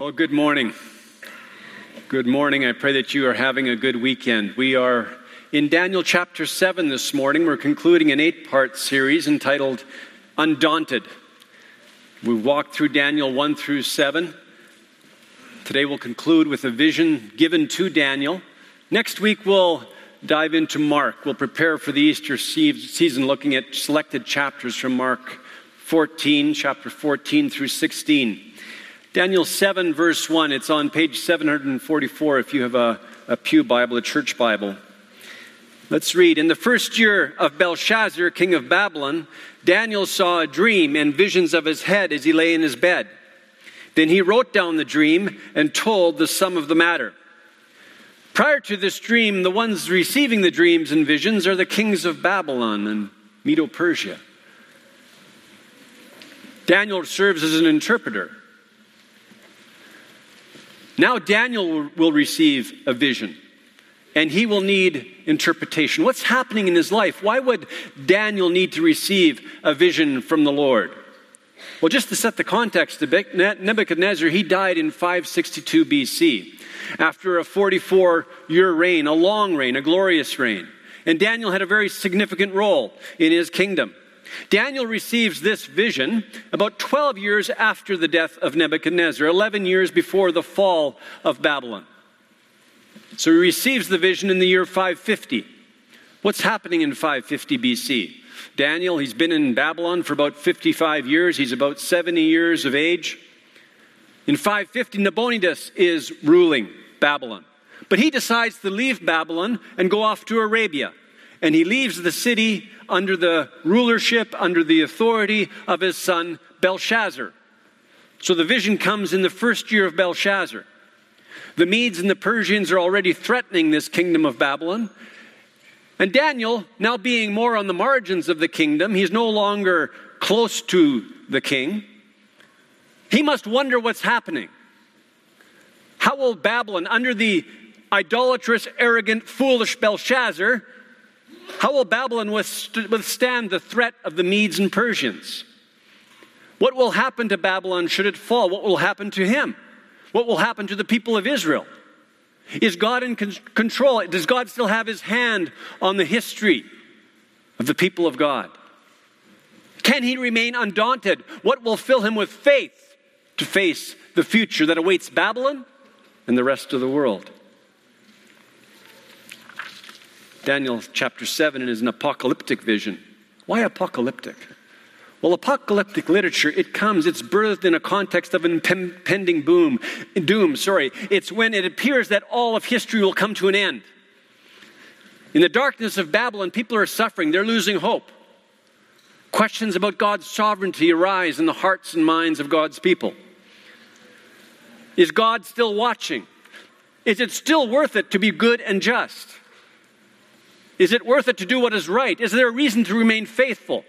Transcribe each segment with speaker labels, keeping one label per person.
Speaker 1: Well, good morning. Good morning. I pray that you are having a good weekend. We are in Daniel chapter 7 this morning. We're concluding an eight part series entitled Undaunted. We've walked through Daniel 1 through 7. Today we'll conclude with a vision given to Daniel. Next week we'll dive into Mark. We'll prepare for the Easter season looking at selected chapters from Mark 14, chapter 14 through 16. Daniel 7, verse 1. It's on page 744 if you have a, a Pew Bible, a church Bible. Let's read. In the first year of Belshazzar, king of Babylon, Daniel saw a dream and visions of his head as he lay in his bed. Then he wrote down the dream and told the sum of the matter. Prior to this dream, the ones receiving the dreams and visions are the kings of Babylon and Medo Persia. Daniel serves as an interpreter. Now Daniel will receive a vision and he will need interpretation. What's happening in his life? Why would Daniel need to receive a vision from the Lord? Well, just to set the context a bit, Nebuchadnezzar, he died in 562 BC after a 44 year reign, a long reign, a glorious reign. And Daniel had a very significant role in his kingdom. Daniel receives this vision about 12 years after the death of Nebuchadnezzar, 11 years before the fall of Babylon. So he receives the vision in the year 550. What's happening in 550 BC? Daniel, he's been in Babylon for about 55 years. He's about 70 years of age. In 550, Nabonidus is ruling Babylon. But he decides to leave Babylon and go off to Arabia. And he leaves the city under the rulership, under the authority of his son Belshazzar. So the vision comes in the first year of Belshazzar. The Medes and the Persians are already threatening this kingdom of Babylon. And Daniel, now being more on the margins of the kingdom, he's no longer close to the king. He must wonder what's happening. How will Babylon, under the idolatrous, arrogant, foolish Belshazzar, how will Babylon withstand the threat of the Medes and Persians? What will happen to Babylon should it fall? What will happen to him? What will happen to the people of Israel? Is God in control? Does God still have his hand on the history of the people of God? Can he remain undaunted? What will fill him with faith to face the future that awaits Babylon and the rest of the world? Daniel chapter 7 is an apocalyptic vision. Why apocalyptic? Well, apocalyptic literature, it comes, it's birthed in a context of impending boom, doom, sorry. It's when it appears that all of history will come to an end. In the darkness of Babylon, people are suffering, they're losing hope. Questions about God's sovereignty arise in the hearts and minds of God's people. Is God still watching? Is it still worth it to be good and just? Is it worth it to do what is right? Is there a reason to remain faithful?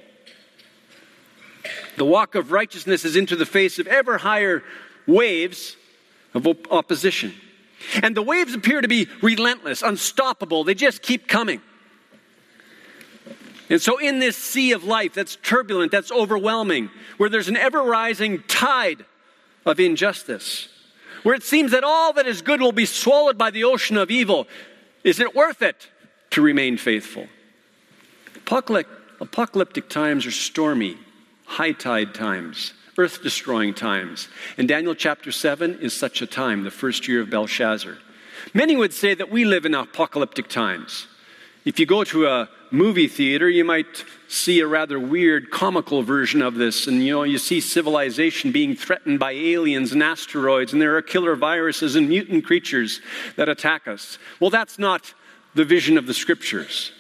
Speaker 1: The walk of righteousness is into the face of ever higher waves of op- opposition. And the waves appear to be relentless, unstoppable. They just keep coming. And so, in this sea of life that's turbulent, that's overwhelming, where there's an ever rising tide of injustice, where it seems that all that is good will be swallowed by the ocean of evil, is it worth it to remain faithful. Apocalyptic times are stormy, high tide times, earth destroying times. And Daniel chapter 7 is such a time, the first year of Belshazzar. Many would say that we live in apocalyptic times. If you go to a movie theater, you might see a rather weird comical version of this. And you know, you see civilization being threatened by aliens and asteroids, and there are killer viruses and mutant creatures that attack us. Well, that's not the vision of the scriptures.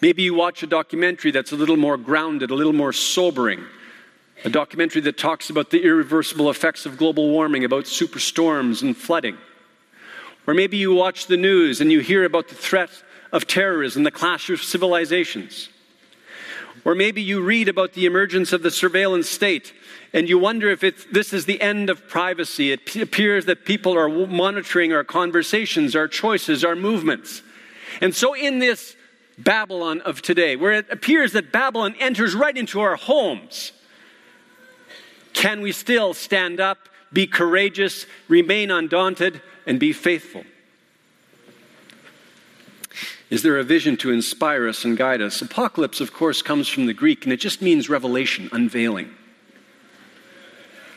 Speaker 1: Maybe you watch a documentary that's a little more grounded, a little more sobering. A documentary that talks about the irreversible effects of global warming, about superstorms and flooding. Or maybe you watch the news and you hear about the threat of terrorism, the clash of civilizations. Or maybe you read about the emergence of the surveillance state and you wonder if this is the end of privacy. It appears that people are monitoring our conversations, our choices, our movements. And so, in this Babylon of today, where it appears that Babylon enters right into our homes, can we still stand up be courageous, remain undaunted, and be faithful. Is there a vision to inspire us and guide us? Apocalypse, of course, comes from the Greek, and it just means revelation, unveiling.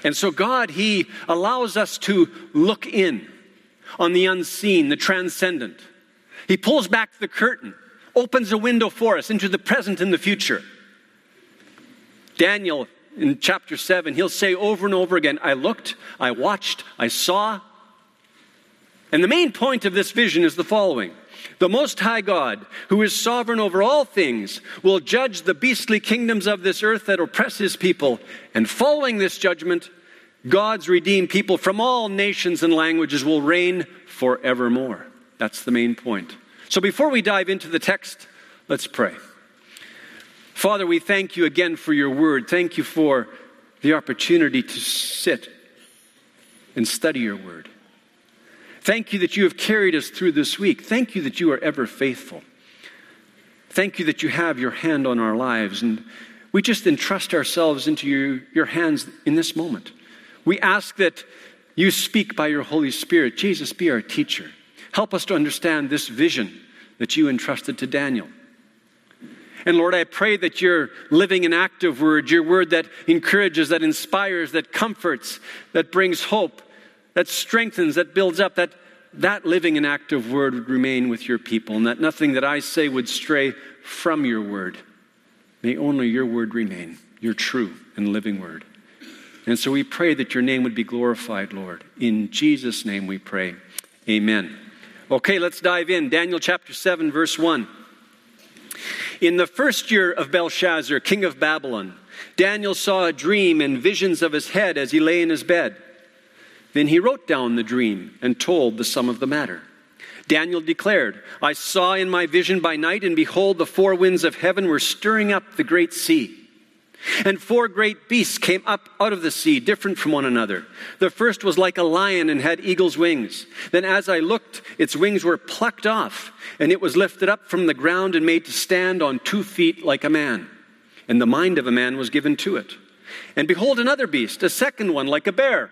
Speaker 1: And so, God, He allows us to look in on the unseen, the transcendent. He pulls back the curtain, opens a window for us into the present and the future. Daniel, in chapter 7, he'll say over and over again, I looked, I watched, I saw. And the main point of this vision is the following the Most High God, who is sovereign over all things, will judge the beastly kingdoms of this earth that oppress his people. And following this judgment, God's redeemed people from all nations and languages will reign forevermore. That's the main point. So before we dive into the text, let's pray. Father, we thank you again for your word. Thank you for the opportunity to sit and study your word. Thank you that you have carried us through this week. Thank you that you are ever faithful. Thank you that you have your hand on our lives. And we just entrust ourselves into your, your hands in this moment. We ask that you speak by your Holy Spirit. Jesus, be our teacher. Help us to understand this vision that you entrusted to Daniel. And Lord, I pray that your living and active word, your word that encourages, that inspires, that comforts, that brings hope, that strengthens, that builds up, that that living and active word would remain with your people, and that nothing that I say would stray from your word. May only your word remain, your true and living word. And so we pray that your name would be glorified, Lord. In Jesus' name we pray. Amen. Okay, let's dive in. Daniel chapter 7, verse 1. In the first year of Belshazzar, king of Babylon, Daniel saw a dream and visions of his head as he lay in his bed. Then he wrote down the dream and told the sum of the matter. Daniel declared, I saw in my vision by night, and behold, the four winds of heaven were stirring up the great sea. And four great beasts came up out of the sea, different from one another. The first was like a lion and had eagle's wings. Then, as I looked, its wings were plucked off, and it was lifted up from the ground and made to stand on two feet like a man. And the mind of a man was given to it. And behold, another beast, a second one like a bear.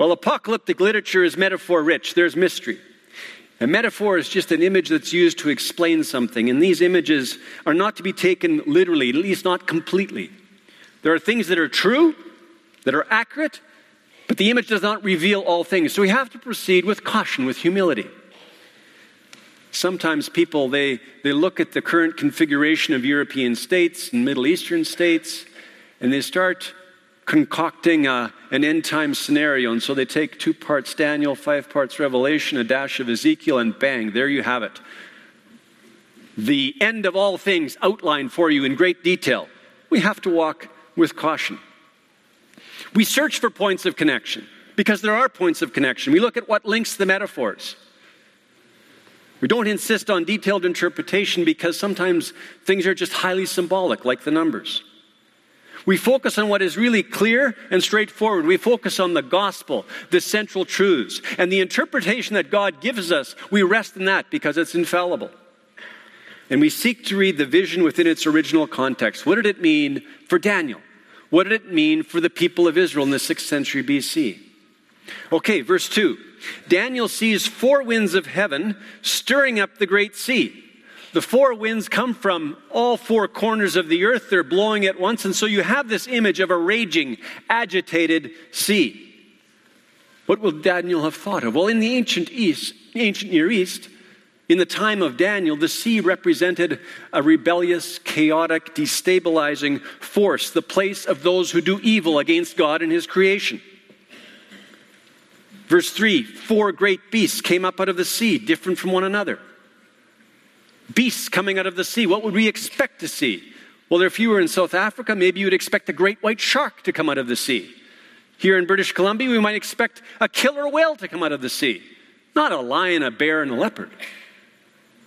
Speaker 1: Well, apocalyptic literature is metaphor rich, there's mystery. A metaphor is just an image that's used to explain something, and these images are not to be taken literally, at least not completely. There are things that are true, that are accurate, but the image does not reveal all things. So we have to proceed with caution, with humility. Sometimes people they, they look at the current configuration of European states and Middle Eastern states, and they start concocting a, an end time scenario. And so they take two parts Daniel, five parts Revelation, a dash of Ezekiel, and bang, there you have it. The end of all things outlined for you in great detail. We have to walk with caution. We search for points of connection because there are points of connection. We look at what links the metaphors. We don't insist on detailed interpretation because sometimes things are just highly symbolic, like the numbers. We focus on what is really clear and straightforward. We focus on the gospel, the central truths. And the interpretation that God gives us, we rest in that because it's infallible. And we seek to read the vision within its original context. What did it mean for Daniel? What did it mean for the people of Israel in the 6th century BC? Okay, verse 2. Daniel sees four winds of heaven stirring up the great sea. The four winds come from all four corners of the earth. They're blowing at once. And so you have this image of a raging, agitated sea. What will Daniel have thought of? Well, in the ancient East, ancient Near East, in the time of Daniel, the sea represented a rebellious, chaotic, destabilizing force, the place of those who do evil against God and his creation. Verse 3 Four great beasts came up out of the sea, different from one another. Beasts coming out of the sea, what would we expect to see? Well, if you were in South Africa, maybe you would expect a great white shark to come out of the sea. Here in British Columbia, we might expect a killer whale to come out of the sea, not a lion, a bear, and a leopard.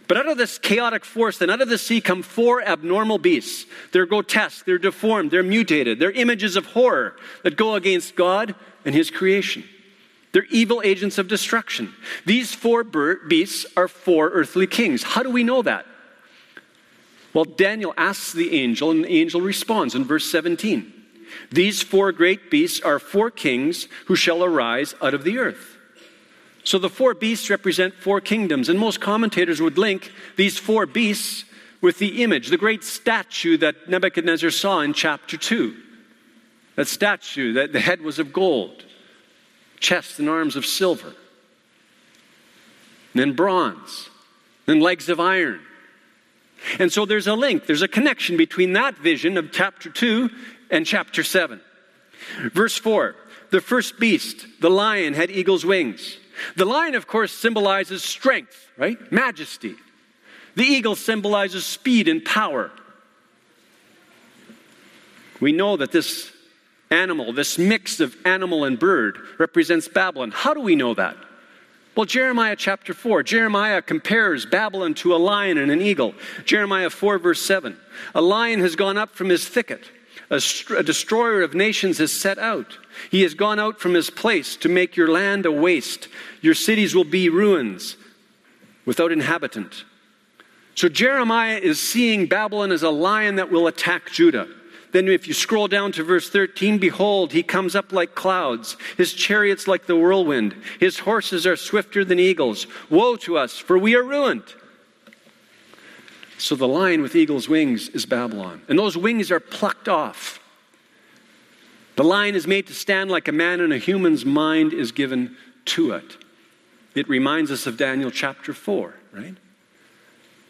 Speaker 1: But out of this chaotic force, then out of the sea come four abnormal beasts. They're grotesque, they're deformed, they're mutated, they're images of horror that go against God and His creation. They're evil agents of destruction. These four beasts are four earthly kings. How do we know that? Well, Daniel asks the angel, and the angel responds in verse 17. These four great beasts are four kings who shall arise out of the earth. So the four beasts represent four kingdoms, and most commentators would link these four beasts with the image, the great statue that Nebuchadnezzar saw in chapter 2. That statue, that the head was of gold, chest and arms of silver, then bronze, then legs of iron. And so there's a link, there's a connection between that vision of chapter 2 and chapter 7. Verse 4 The first beast, the lion, had eagle's wings. The lion, of course, symbolizes strength, right? Majesty. The eagle symbolizes speed and power. We know that this animal, this mix of animal and bird, represents Babylon. How do we know that? Well, Jeremiah chapter 4, Jeremiah compares Babylon to a lion and an eagle. Jeremiah 4, verse 7. A lion has gone up from his thicket, a, a destroyer of nations has set out. He has gone out from his place to make your land a waste. Your cities will be ruins without inhabitant. So Jeremiah is seeing Babylon as a lion that will attack Judah. Then, if you scroll down to verse 13, behold, he comes up like clouds, his chariots like the whirlwind, his horses are swifter than eagles. Woe to us, for we are ruined. So, the lion with eagle's wings is Babylon, and those wings are plucked off. The lion is made to stand like a man, and a human's mind is given to it. It reminds us of Daniel chapter 4, right?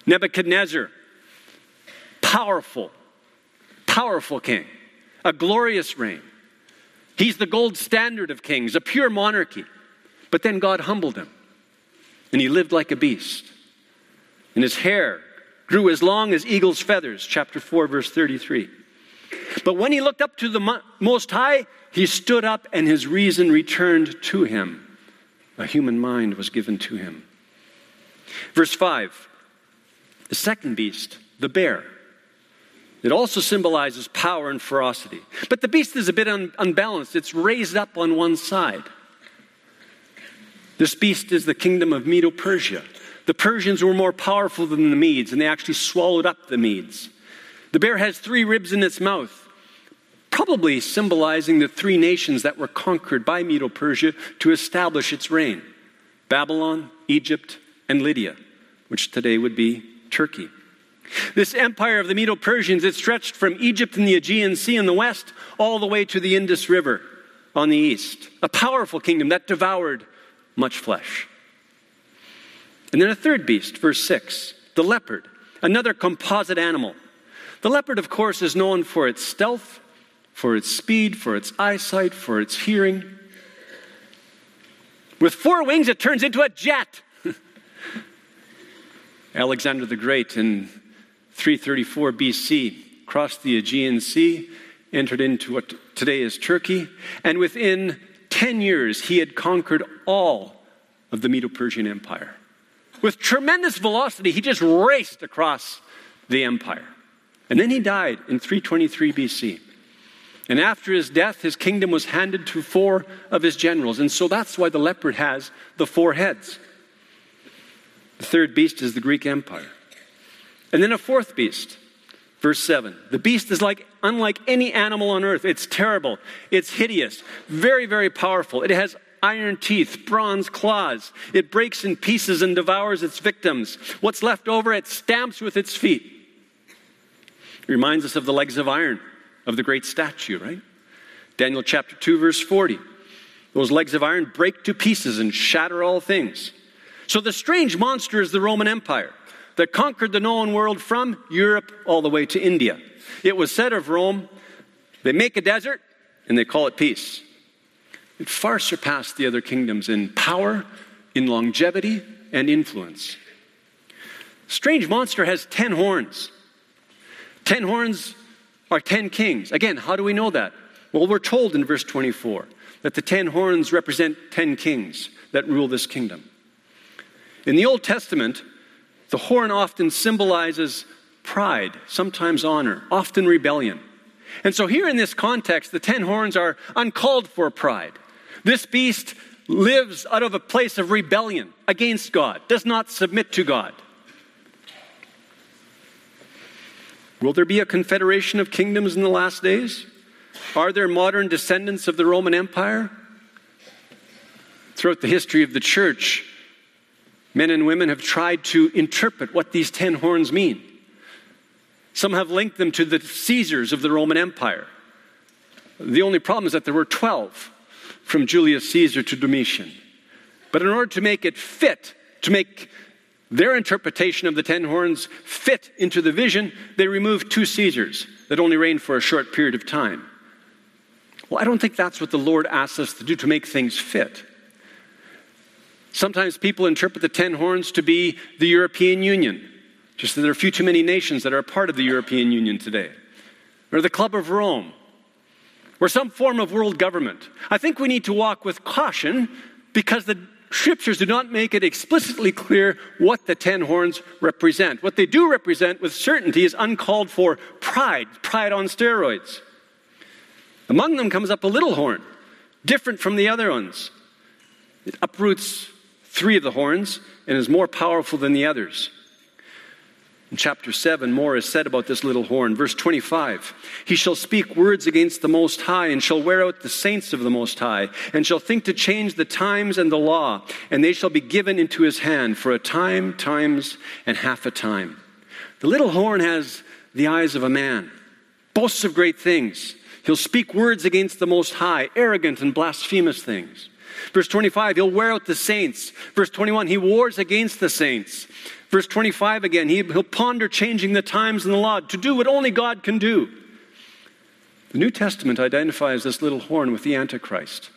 Speaker 1: Nebuchadnezzar, powerful, powerful king, a glorious reign. He's the gold standard of kings, a pure monarchy. But then God humbled him, and he lived like a beast. And his hair grew as long as eagle's feathers, chapter 4, verse 33. But when he looked up to the Most High, he stood up and his reason returned to him. A human mind was given to him. Verse 5 The second beast, the bear. It also symbolizes power and ferocity. But the beast is a bit un- unbalanced, it's raised up on one side. This beast is the kingdom of Medo Persia. The Persians were more powerful than the Medes, and they actually swallowed up the Medes. The bear has three ribs in its mouth, probably symbolizing the three nations that were conquered by Medo Persia to establish its reign Babylon, Egypt, and Lydia, which today would be Turkey. This empire of the Medo Persians, it stretched from Egypt and the Aegean Sea in the west all the way to the Indus River on the east. A powerful kingdom that devoured much flesh. And then a third beast, verse 6, the leopard, another composite animal. The leopard, of course, is known for its stealth, for its speed, for its eyesight, for its hearing. With four wings, it turns into a jet. Alexander the Great in 334 BC crossed the Aegean Sea, entered into what today is Turkey, and within 10 years, he had conquered all of the Medo Persian Empire. With tremendous velocity, he just raced across the empire. And then he died in 323 BC. And after his death, his kingdom was handed to four of his generals. And so that's why the leopard has the four heads. The third beast is the Greek Empire. And then a fourth beast. Verse 7. The beast is like unlike any animal on earth. It's terrible. It's hideous. Very, very powerful. It has iron teeth, bronze claws. It breaks in pieces and devours its victims. What's left over, it stamps with its feet. It reminds us of the legs of iron of the great statue, right? Daniel chapter 2, verse 40. Those legs of iron break to pieces and shatter all things. So the strange monster is the Roman Empire that conquered the known world from Europe all the way to India. It was said of Rome, they make a desert and they call it peace. It far surpassed the other kingdoms in power, in longevity, and influence. Strange monster has 10 horns. 10 horns are 10 kings. Again, how do we know that? Well, we're told in verse 24 that the 10 horns represent 10 kings that rule this kingdom. In the Old Testament, the horn often symbolizes pride, sometimes honor, often rebellion. And so, here in this context, the ten horns are uncalled for pride. This beast lives out of a place of rebellion against God, does not submit to God. Will there be a confederation of kingdoms in the last days? Are there modern descendants of the Roman Empire? Throughout the history of the church, men and women have tried to interpret what these ten horns mean. Some have linked them to the Caesars of the Roman Empire. The only problem is that there were 12 from Julius Caesar to Domitian. But in order to make it fit, to make their interpretation of the ten horns fit into the vision, they removed two Caesars that only reigned for a short period of time. Well, I don't think that's what the Lord asks us to do to make things fit. Sometimes people interpret the ten horns to be the European Union, just that there are a few too many nations that are a part of the European Union today, or the Club of Rome, or some form of world government. I think we need to walk with caution because the scriptures do not make it explicitly clear what the ten horns represent. What they do represent with certainty is uncalled for pride, pride on steroids. Among them comes up a little horn, different from the other ones. It uproots three of the horns and is more powerful than the others. In chapter 7, more is said about this little horn. Verse 25 He shall speak words against the Most High, and shall wear out the saints of the Most High, and shall think to change the times and the law, and they shall be given into his hand for a time, times, and half a time. The little horn has the eyes of a man, boasts of great things. He'll speak words against the Most High, arrogant and blasphemous things. Verse 25, he'll wear out the saints. Verse 21, he wars against the saints. Verse 25 again, he, will ponder changing the times and the law to do what only God can do. The New Testament identifies this little horn with the Antichrist.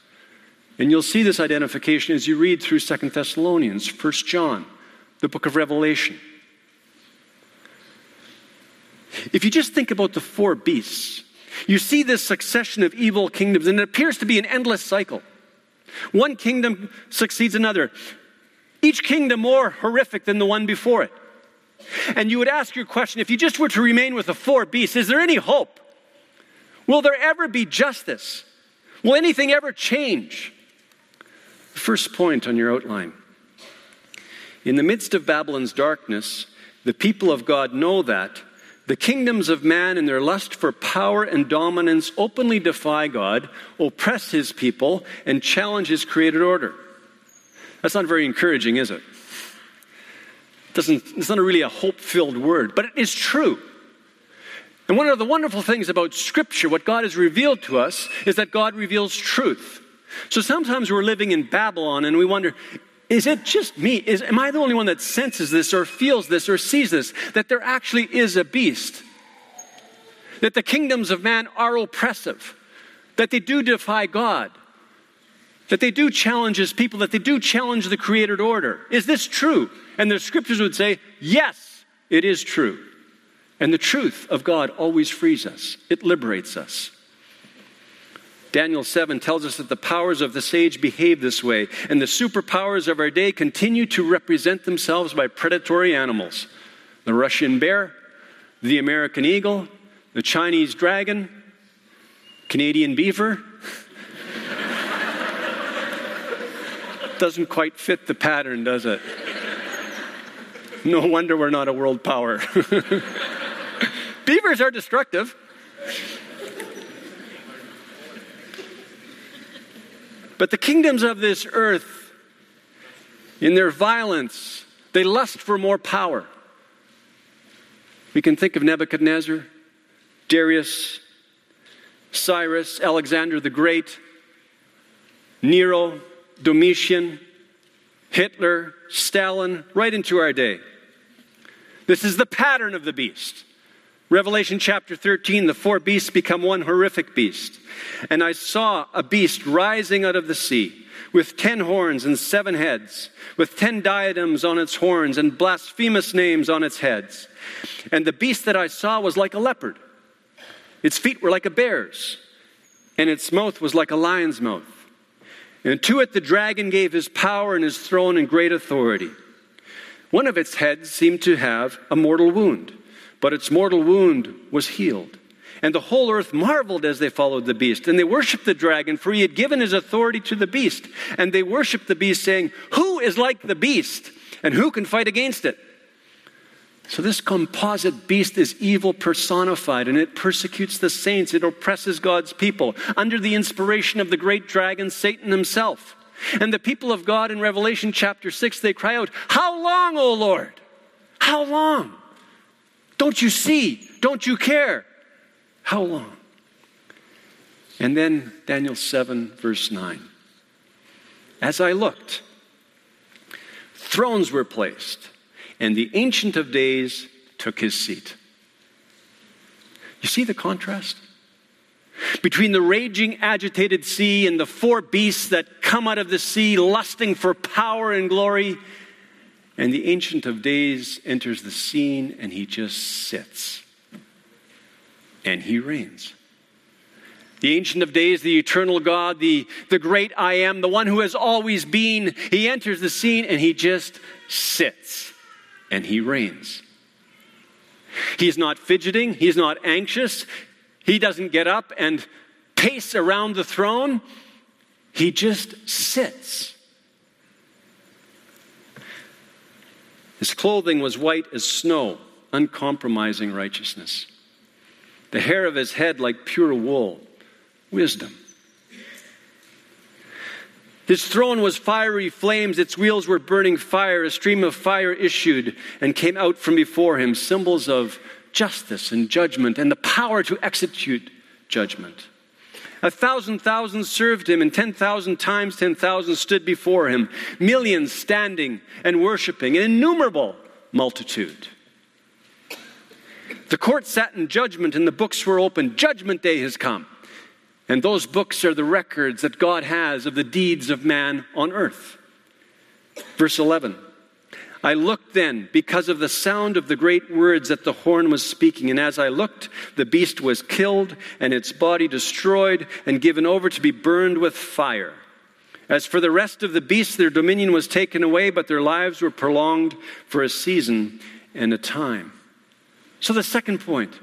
Speaker 1: And you'll see this identification as you read through Second Thessalonians, First John, the book of Revelation. If you just think about the four beasts, you see this succession of evil kingdoms, and it appears to be an endless cycle. One kingdom succeeds another, each kingdom more horrific than the one before it. And you would ask your question if you just were to remain with the four beasts, is there any hope? Will there ever be justice? Will anything ever change? The first point on your outline. In the midst of Babylon's darkness, the people of God know that the kingdoms of man, in their lust for power and dominance, openly defy God, oppress his people, and challenge his created order. That's not very encouraging, is it? doesn't, it's not really a hope filled word, but it is true. And one of the wonderful things about Scripture, what God has revealed to us, is that God reveals truth. So sometimes we're living in Babylon and we wonder, is it just me? Is, am I the only one that senses this or feels this or sees this? That there actually is a beast. That the kingdoms of man are oppressive. That they do defy God. That they do challenge his people. That they do challenge the created order. Is this true? And the scriptures would say, yes, it is true. And the truth of God always frees us, it liberates us. Daniel 7 tells us that the powers of this age behave this way, and the superpowers of our day continue to represent themselves by predatory animals the Russian bear, the American eagle, the Chinese dragon, Canadian beaver. Doesn't quite fit the pattern, does it? No wonder we're not a world power. Beavers are destructive. But the kingdoms of this earth, in their violence, they lust for more power. We can think of Nebuchadnezzar, Darius, Cyrus, Alexander the Great, Nero, Domitian, Hitler, Stalin, right into our day. This is the pattern of the beast. Revelation chapter 13, the four beasts become one horrific beast. And I saw a beast rising out of the sea with ten horns and seven heads, with ten diadems on its horns and blasphemous names on its heads. And the beast that I saw was like a leopard. Its feet were like a bear's, and its mouth was like a lion's mouth. And to it the dragon gave his power and his throne and great authority. One of its heads seemed to have a mortal wound but its mortal wound was healed. And the whole earth marveled as they followed the beast. And they worshiped the dragon, for he had given his authority to the beast. And they worshiped the beast, saying, Who is like the beast? And who can fight against it? So, this composite beast is evil personified, and it persecutes the saints. It oppresses God's people under the inspiration of the great dragon, Satan himself. And the people of God in Revelation chapter 6, they cry out, How long, O Lord? How long? Don't you see? Don't you care? How long? And then Daniel 7, verse 9. As I looked, thrones were placed, and the Ancient of Days took his seat. You see the contrast? Between the raging, agitated sea and the four beasts that come out of the sea, lusting for power and glory, and the Ancient of Days enters the scene and he just sits. And he reigns. The Ancient of Days, the eternal God, the, the great I am, the one who has always been, he enters the scene and he just sits and he reigns. He's not fidgeting, he's not anxious, he doesn't get up and pace around the throne, he just sits. His clothing was white as snow, uncompromising righteousness. The hair of his head like pure wool, wisdom. His throne was fiery flames, its wheels were burning fire. A stream of fire issued and came out from before him, symbols of justice and judgment and the power to execute judgment. A thousand thousands served him, and 10,000 times 10,000 stood before him, millions standing and worshiping, an innumerable multitude. The court sat in judgment, and the books were opened. Judgment day has come. And those books are the records that God has of the deeds of man on earth. Verse 11 I looked then because of the sound of the great words that the horn was speaking. And as I looked, the beast was killed and its body destroyed and given over to be burned with fire. As for the rest of the beasts, their dominion was taken away, but their lives were prolonged for a season and a time. So, the second point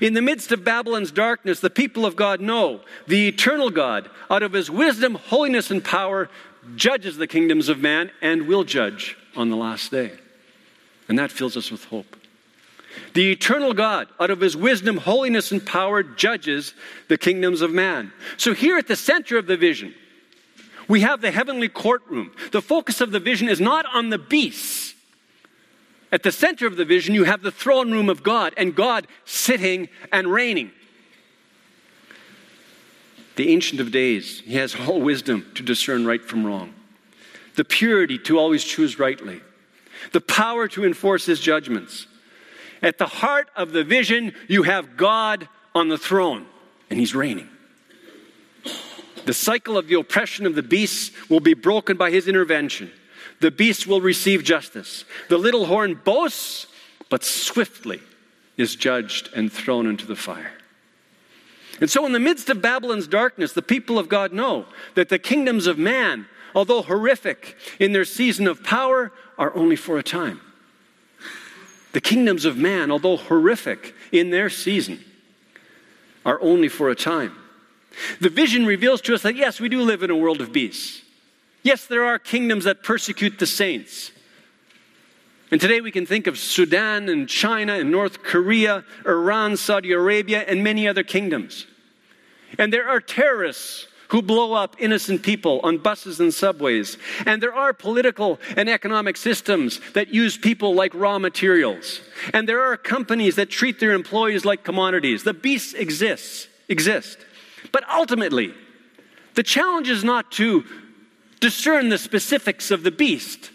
Speaker 1: in the midst of Babylon's darkness, the people of God know the eternal God, out of his wisdom, holiness, and power, judges the kingdoms of man and will judge on the last day. And that fills us with hope. The eternal God, out of his wisdom, holiness, and power, judges the kingdoms of man. So, here at the center of the vision, we have the heavenly courtroom. The focus of the vision is not on the beasts. At the center of the vision, you have the throne room of God, and God sitting and reigning. The Ancient of Days, he has all wisdom to discern right from wrong the purity to always choose rightly, the power to enforce his judgments. At the heart of the vision, you have God on the throne, and he's reigning. The cycle of the oppression of the beasts will be broken by his intervention. The beasts will receive justice. The little horn boasts, but swiftly is judged and thrown into the fire. And so, in the midst of Babylon's darkness, the people of God know that the kingdoms of man although horrific in their season of power, are only for a time. The kingdoms of man, although horrific in their season, are only for a time. The vision reveals to us that yes, we do live in a world of beasts. Yes, there are kingdoms that persecute the saints. And today we can think of Sudan and China and North Korea, Iran, Saudi Arabia, and many other kingdoms. And there are terrorists who blow up innocent people on buses and subways. And there are political and economic systems that use people like raw materials. And there are companies that treat their employees like commodities. The beasts exists, exist. But ultimately, the challenge is not to discern the specifics of the beast,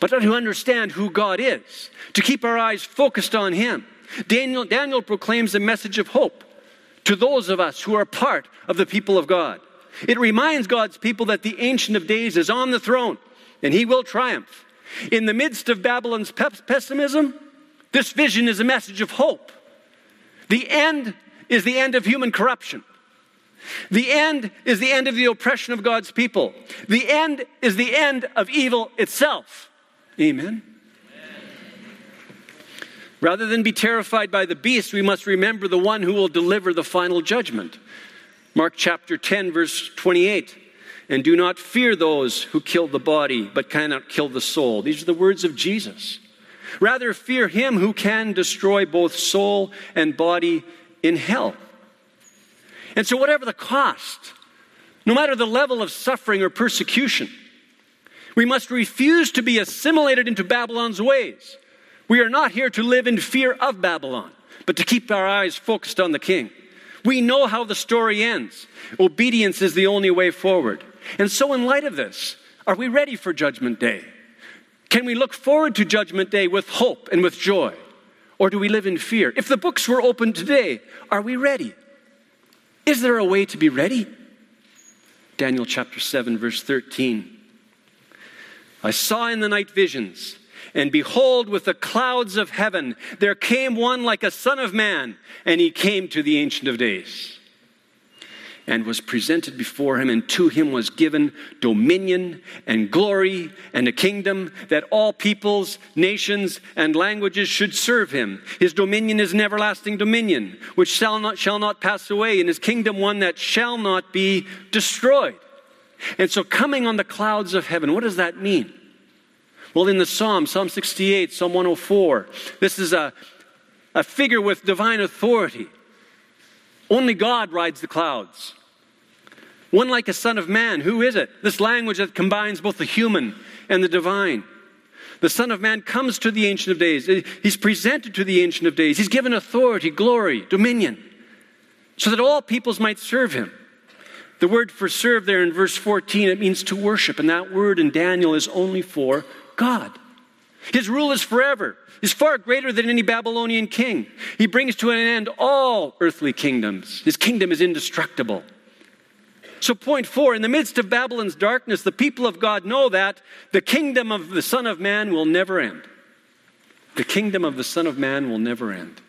Speaker 1: but to understand who God is, to keep our eyes focused on Him. Daniel, Daniel proclaims a message of hope to those of us who are part of the people of God. It reminds God's people that the Ancient of Days is on the throne and He will triumph. In the midst of Babylon's pessimism, this vision is a message of hope. The end is the end of human corruption. The end is the end of the oppression of God's people. The end is the end of evil itself. Amen. Rather than be terrified by the beast, we must remember the one who will deliver the final judgment. Mark chapter 10, verse 28. And do not fear those who kill the body, but cannot kill the soul. These are the words of Jesus. Rather, fear him who can destroy both soul and body in hell. And so, whatever the cost, no matter the level of suffering or persecution, we must refuse to be assimilated into Babylon's ways. We are not here to live in fear of Babylon, but to keep our eyes focused on the king. We know how the story ends. Obedience is the only way forward. And so, in light of this, are we ready for Judgment Day? Can we look forward to Judgment Day with hope and with joy? Or do we live in fear? If the books were open today, are we ready? Is there a way to be ready? Daniel chapter 7, verse 13. I saw in the night visions, and behold, with the clouds of heaven, there came one like a son of man, and he came to the Ancient of Days and was presented before him, and to him was given dominion and glory and a kingdom that all peoples, nations, and languages should serve him. His dominion is an everlasting dominion, which shall not, shall not pass away, and his kingdom one that shall not be destroyed. And so, coming on the clouds of heaven, what does that mean? Well, in the Psalm, Psalm 68, Psalm 104, this is a, a figure with divine authority. Only God rides the clouds. One like a son of man. Who is it? This language that combines both the human and the divine. The Son of Man comes to the Ancient of Days. He's presented to the Ancient of Days. He's given authority, glory, dominion, so that all peoples might serve him. The word for serve there in verse 14, it means to worship, and that word in Daniel is only for God. His rule is forever. He's far greater than any Babylonian king. He brings to an end all earthly kingdoms. His kingdom is indestructible. So, point four in the midst of Babylon's darkness, the people of God know that the kingdom of the Son of Man will never end. The kingdom of the Son of Man will never end.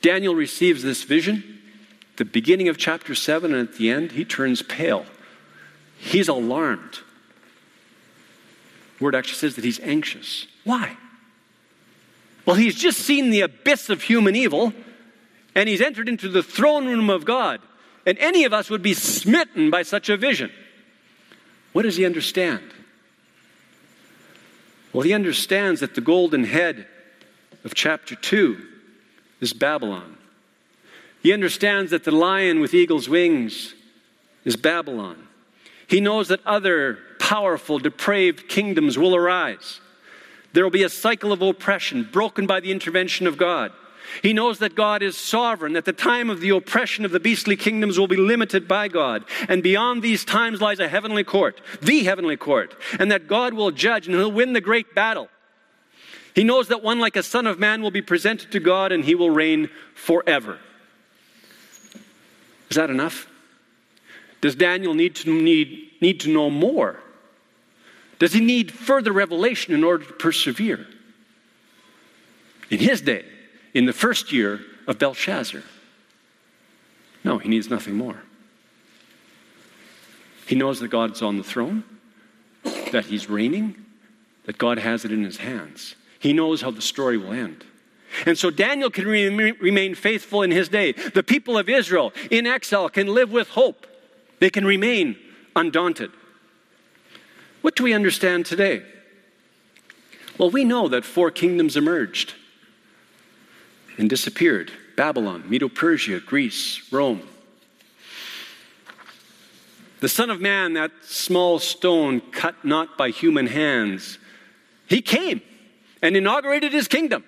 Speaker 1: Daniel receives this vision, the beginning of chapter 7, and at the end, he turns pale. He's alarmed. Word actually says that he's anxious. Why? Well, he's just seen the abyss of human evil, and he's entered into the throne room of God. And any of us would be smitten by such a vision. What does he understand? Well, he understands that the golden head of chapter 2 is Babylon. He understands that the lion with eagle's wings is Babylon. He knows that other powerful, depraved kingdoms will arise. There will be a cycle of oppression broken by the intervention of God. He knows that God is sovereign, that the time of the oppression of the beastly kingdoms will be limited by God. And beyond these times lies a heavenly court, the heavenly court, and that God will judge and he'll win the great battle. He knows that one like a son of man will be presented to God and he will reign forever. Is that enough? Does Daniel need to, need, need to know more? Does he need further revelation in order to persevere? In his day, in the first year of Belshazzar. No, he needs nothing more. He knows that God's on the throne, that he's reigning, that God has it in his hands. He knows how the story will end. And so Daniel can re- remain faithful in his day. The people of Israel in exile can live with hope, they can remain undaunted. What do we understand today? Well, we know that four kingdoms emerged and disappeared Babylon, Medo Persia, Greece, Rome. The Son of Man, that small stone cut not by human hands, he came and inaugurated his kingdom.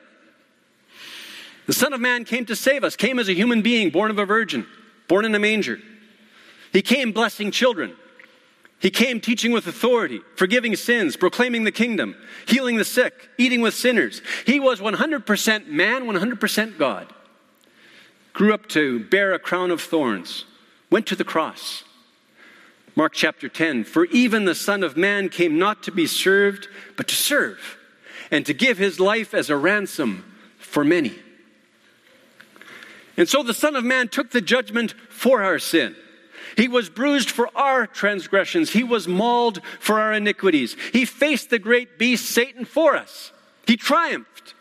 Speaker 1: The Son of Man came to save us, came as a human being, born of a virgin, born in a manger. He came blessing children. He came teaching with authority, forgiving sins, proclaiming the kingdom, healing the sick, eating with sinners. He was 100% man, 100% God. Grew up to bear a crown of thorns, went to the cross. Mark chapter 10 For even the Son of Man came not to be served, but to serve, and to give his life as a ransom for many. And so the Son of Man took the judgment for our sin. He was bruised for our transgressions. He was mauled for our iniquities. He faced the great beast, Satan, for us. He triumphed.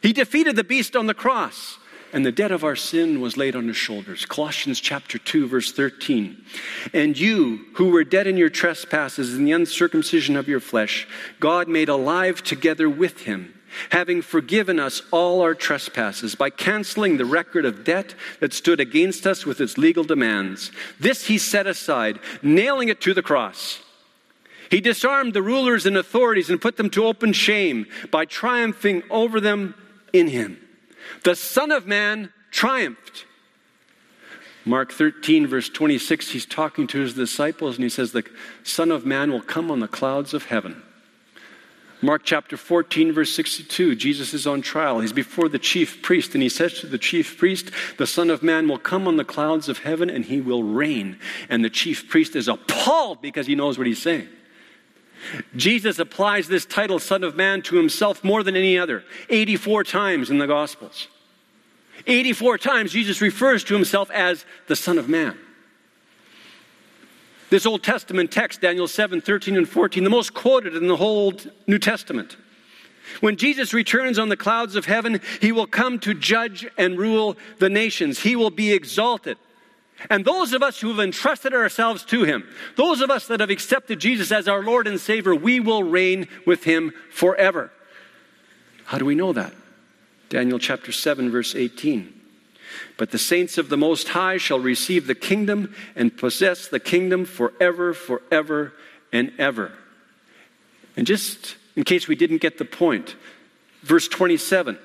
Speaker 1: He defeated the beast on the cross. And the debt of our sin was laid on his shoulders. Colossians chapter 2, verse 13. And you, who were dead in your trespasses and the uncircumcision of your flesh, God made alive together with him having forgiven us all our trespasses by canceling the record of debt that stood against us with its legal demands. This he set aside, nailing it to the cross. He disarmed the rulers and authorities and put them to open shame by triumphing over them in him. The Son of Man triumphed. Mark 13, verse 26, he's talking to his disciples and he says, The Son of Man will come on the clouds of heaven. Mark chapter 14, verse 62, Jesus is on trial. He's before the chief priest, and he says to the chief priest, The Son of Man will come on the clouds of heaven and he will reign. And the chief priest is appalled because he knows what he's saying. Jesus applies this title, Son of Man, to himself more than any other, 84 times in the Gospels. 84 times Jesus refers to himself as the Son of Man. This Old Testament text, Daniel 7 13 and 14, the most quoted in the whole New Testament. When Jesus returns on the clouds of heaven, he will come to judge and rule the nations. He will be exalted. And those of us who have entrusted ourselves to him, those of us that have accepted Jesus as our Lord and Savior, we will reign with him forever. How do we know that? Daniel chapter 7, verse 18. But the saints of the Most High shall receive the kingdom and possess the kingdom forever, forever, and ever. And just in case we didn't get the point, verse 27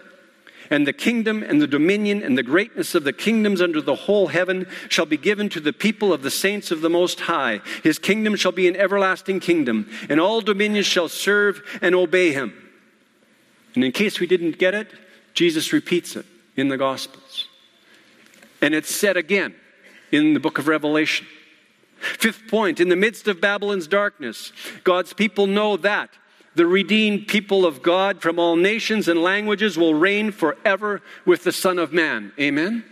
Speaker 1: And the kingdom and the dominion and the greatness of the kingdoms under the whole heaven shall be given to the people of the saints of the Most High. His kingdom shall be an everlasting kingdom, and all dominions shall serve and obey him. And in case we didn't get it, Jesus repeats it in the Gospels. And it's said again in the book of Revelation. Fifth point in the midst of Babylon's darkness, God's people know that the redeemed people of God from all nations and languages will reign forever with the Son of Man. Amen?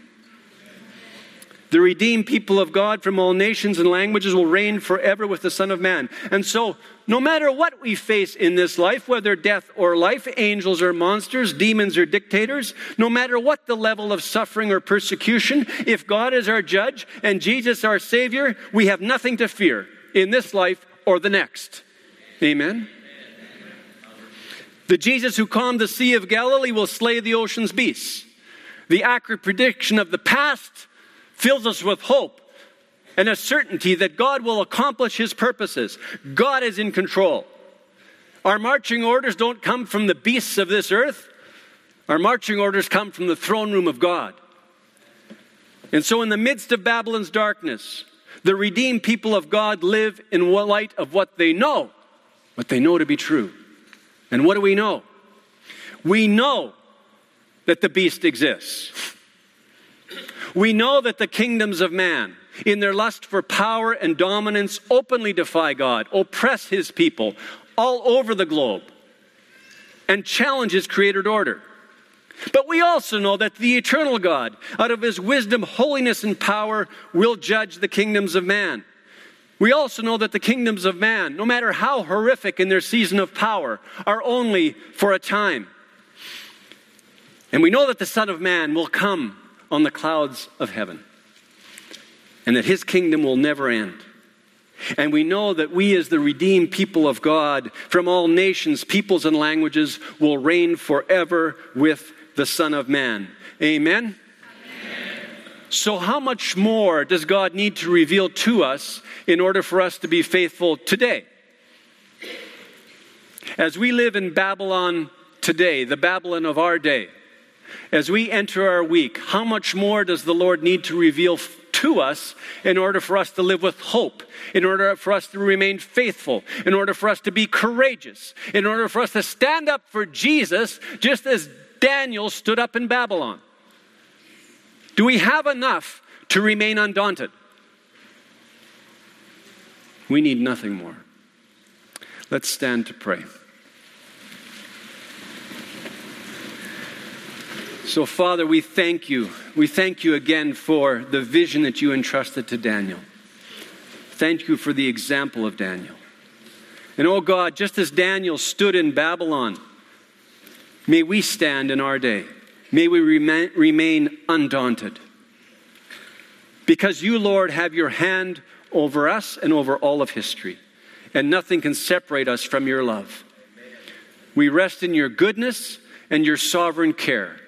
Speaker 1: The redeemed people of God from all nations and languages will reign forever with the Son of Man. And so, no matter what we face in this life, whether death or life, angels or monsters, demons or dictators, no matter what the level of suffering or persecution, if God is our judge and Jesus our Savior, we have nothing to fear in this life or the next. Amen. The Jesus who calmed the Sea of Galilee will slay the ocean's beasts. The accurate prediction of the past fills us with hope and a certainty that God will accomplish his purposes. God is in control. Our marching orders don't come from the beasts of this earth, our marching orders come from the throne room of God. And so, in the midst of Babylon's darkness, the redeemed people of God live in light of what they know, what they know to be true. And what do we know? We know that the beast exists. We know that the kingdoms of man, in their lust for power and dominance, openly defy God, oppress his people all over the globe, and challenge his created order. But we also know that the eternal God, out of his wisdom, holiness, and power, will judge the kingdoms of man. We also know that the kingdoms of man, no matter how horrific in their season of power, are only for a time. And we know that the Son of Man will come on the clouds of heaven, and that his kingdom will never end. And we know that we, as the redeemed people of God from all nations, peoples, and languages, will reign forever with the Son of Man. Amen? Amen? So, how much more does God need to reveal to us in order for us to be faithful today? As we live in Babylon today, the Babylon of our day, as we enter our week, how much more does the Lord need to reveal to us in order for us to live with hope, in order for us to remain faithful, in order for us to be courageous, in order for us to stand up for Jesus, just as Daniel stood up in Babylon. Do we have enough to remain undaunted? We need nothing more. Let's stand to pray. So, Father, we thank you. We thank you again for the vision that you entrusted to Daniel. Thank you for the example of Daniel. And, oh God, just as Daniel stood in Babylon, may we stand in our day. May we remain, undaunted. Because you, Lord, have your hand over us and over all of history, and nothing can separate us from your love. We rest in your goodness and your sovereign care.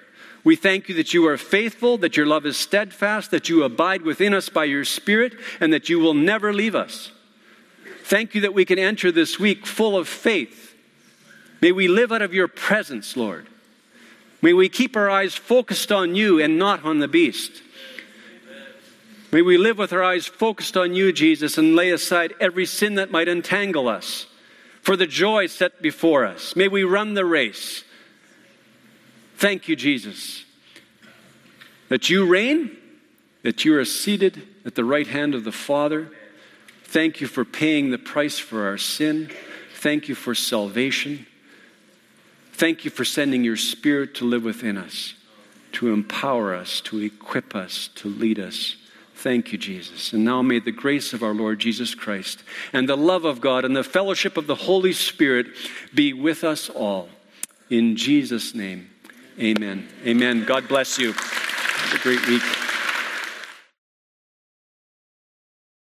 Speaker 1: We thank you that you are faithful, that your love is steadfast, that you abide within us by your Spirit, and that you will never leave us. Thank you that we can enter this week full of faith. May we live out of your presence, Lord. May we keep our eyes focused on you and not on the beast. May we live with our eyes focused on you, Jesus, and lay aside every sin that might entangle us for the joy set before us. May we run the race Thank you, Jesus, that you reign, that you are seated at the right hand of the Father. Thank you for paying the price for our sin. Thank you for salvation. Thank you for sending your Spirit to live within us, to empower us, to equip us, to lead us. Thank you, Jesus. And now may the grace of our Lord Jesus Christ and the love of God and the fellowship of the Holy Spirit be with us all. In Jesus' name. Amen. Amen. God bless you. Have a great week.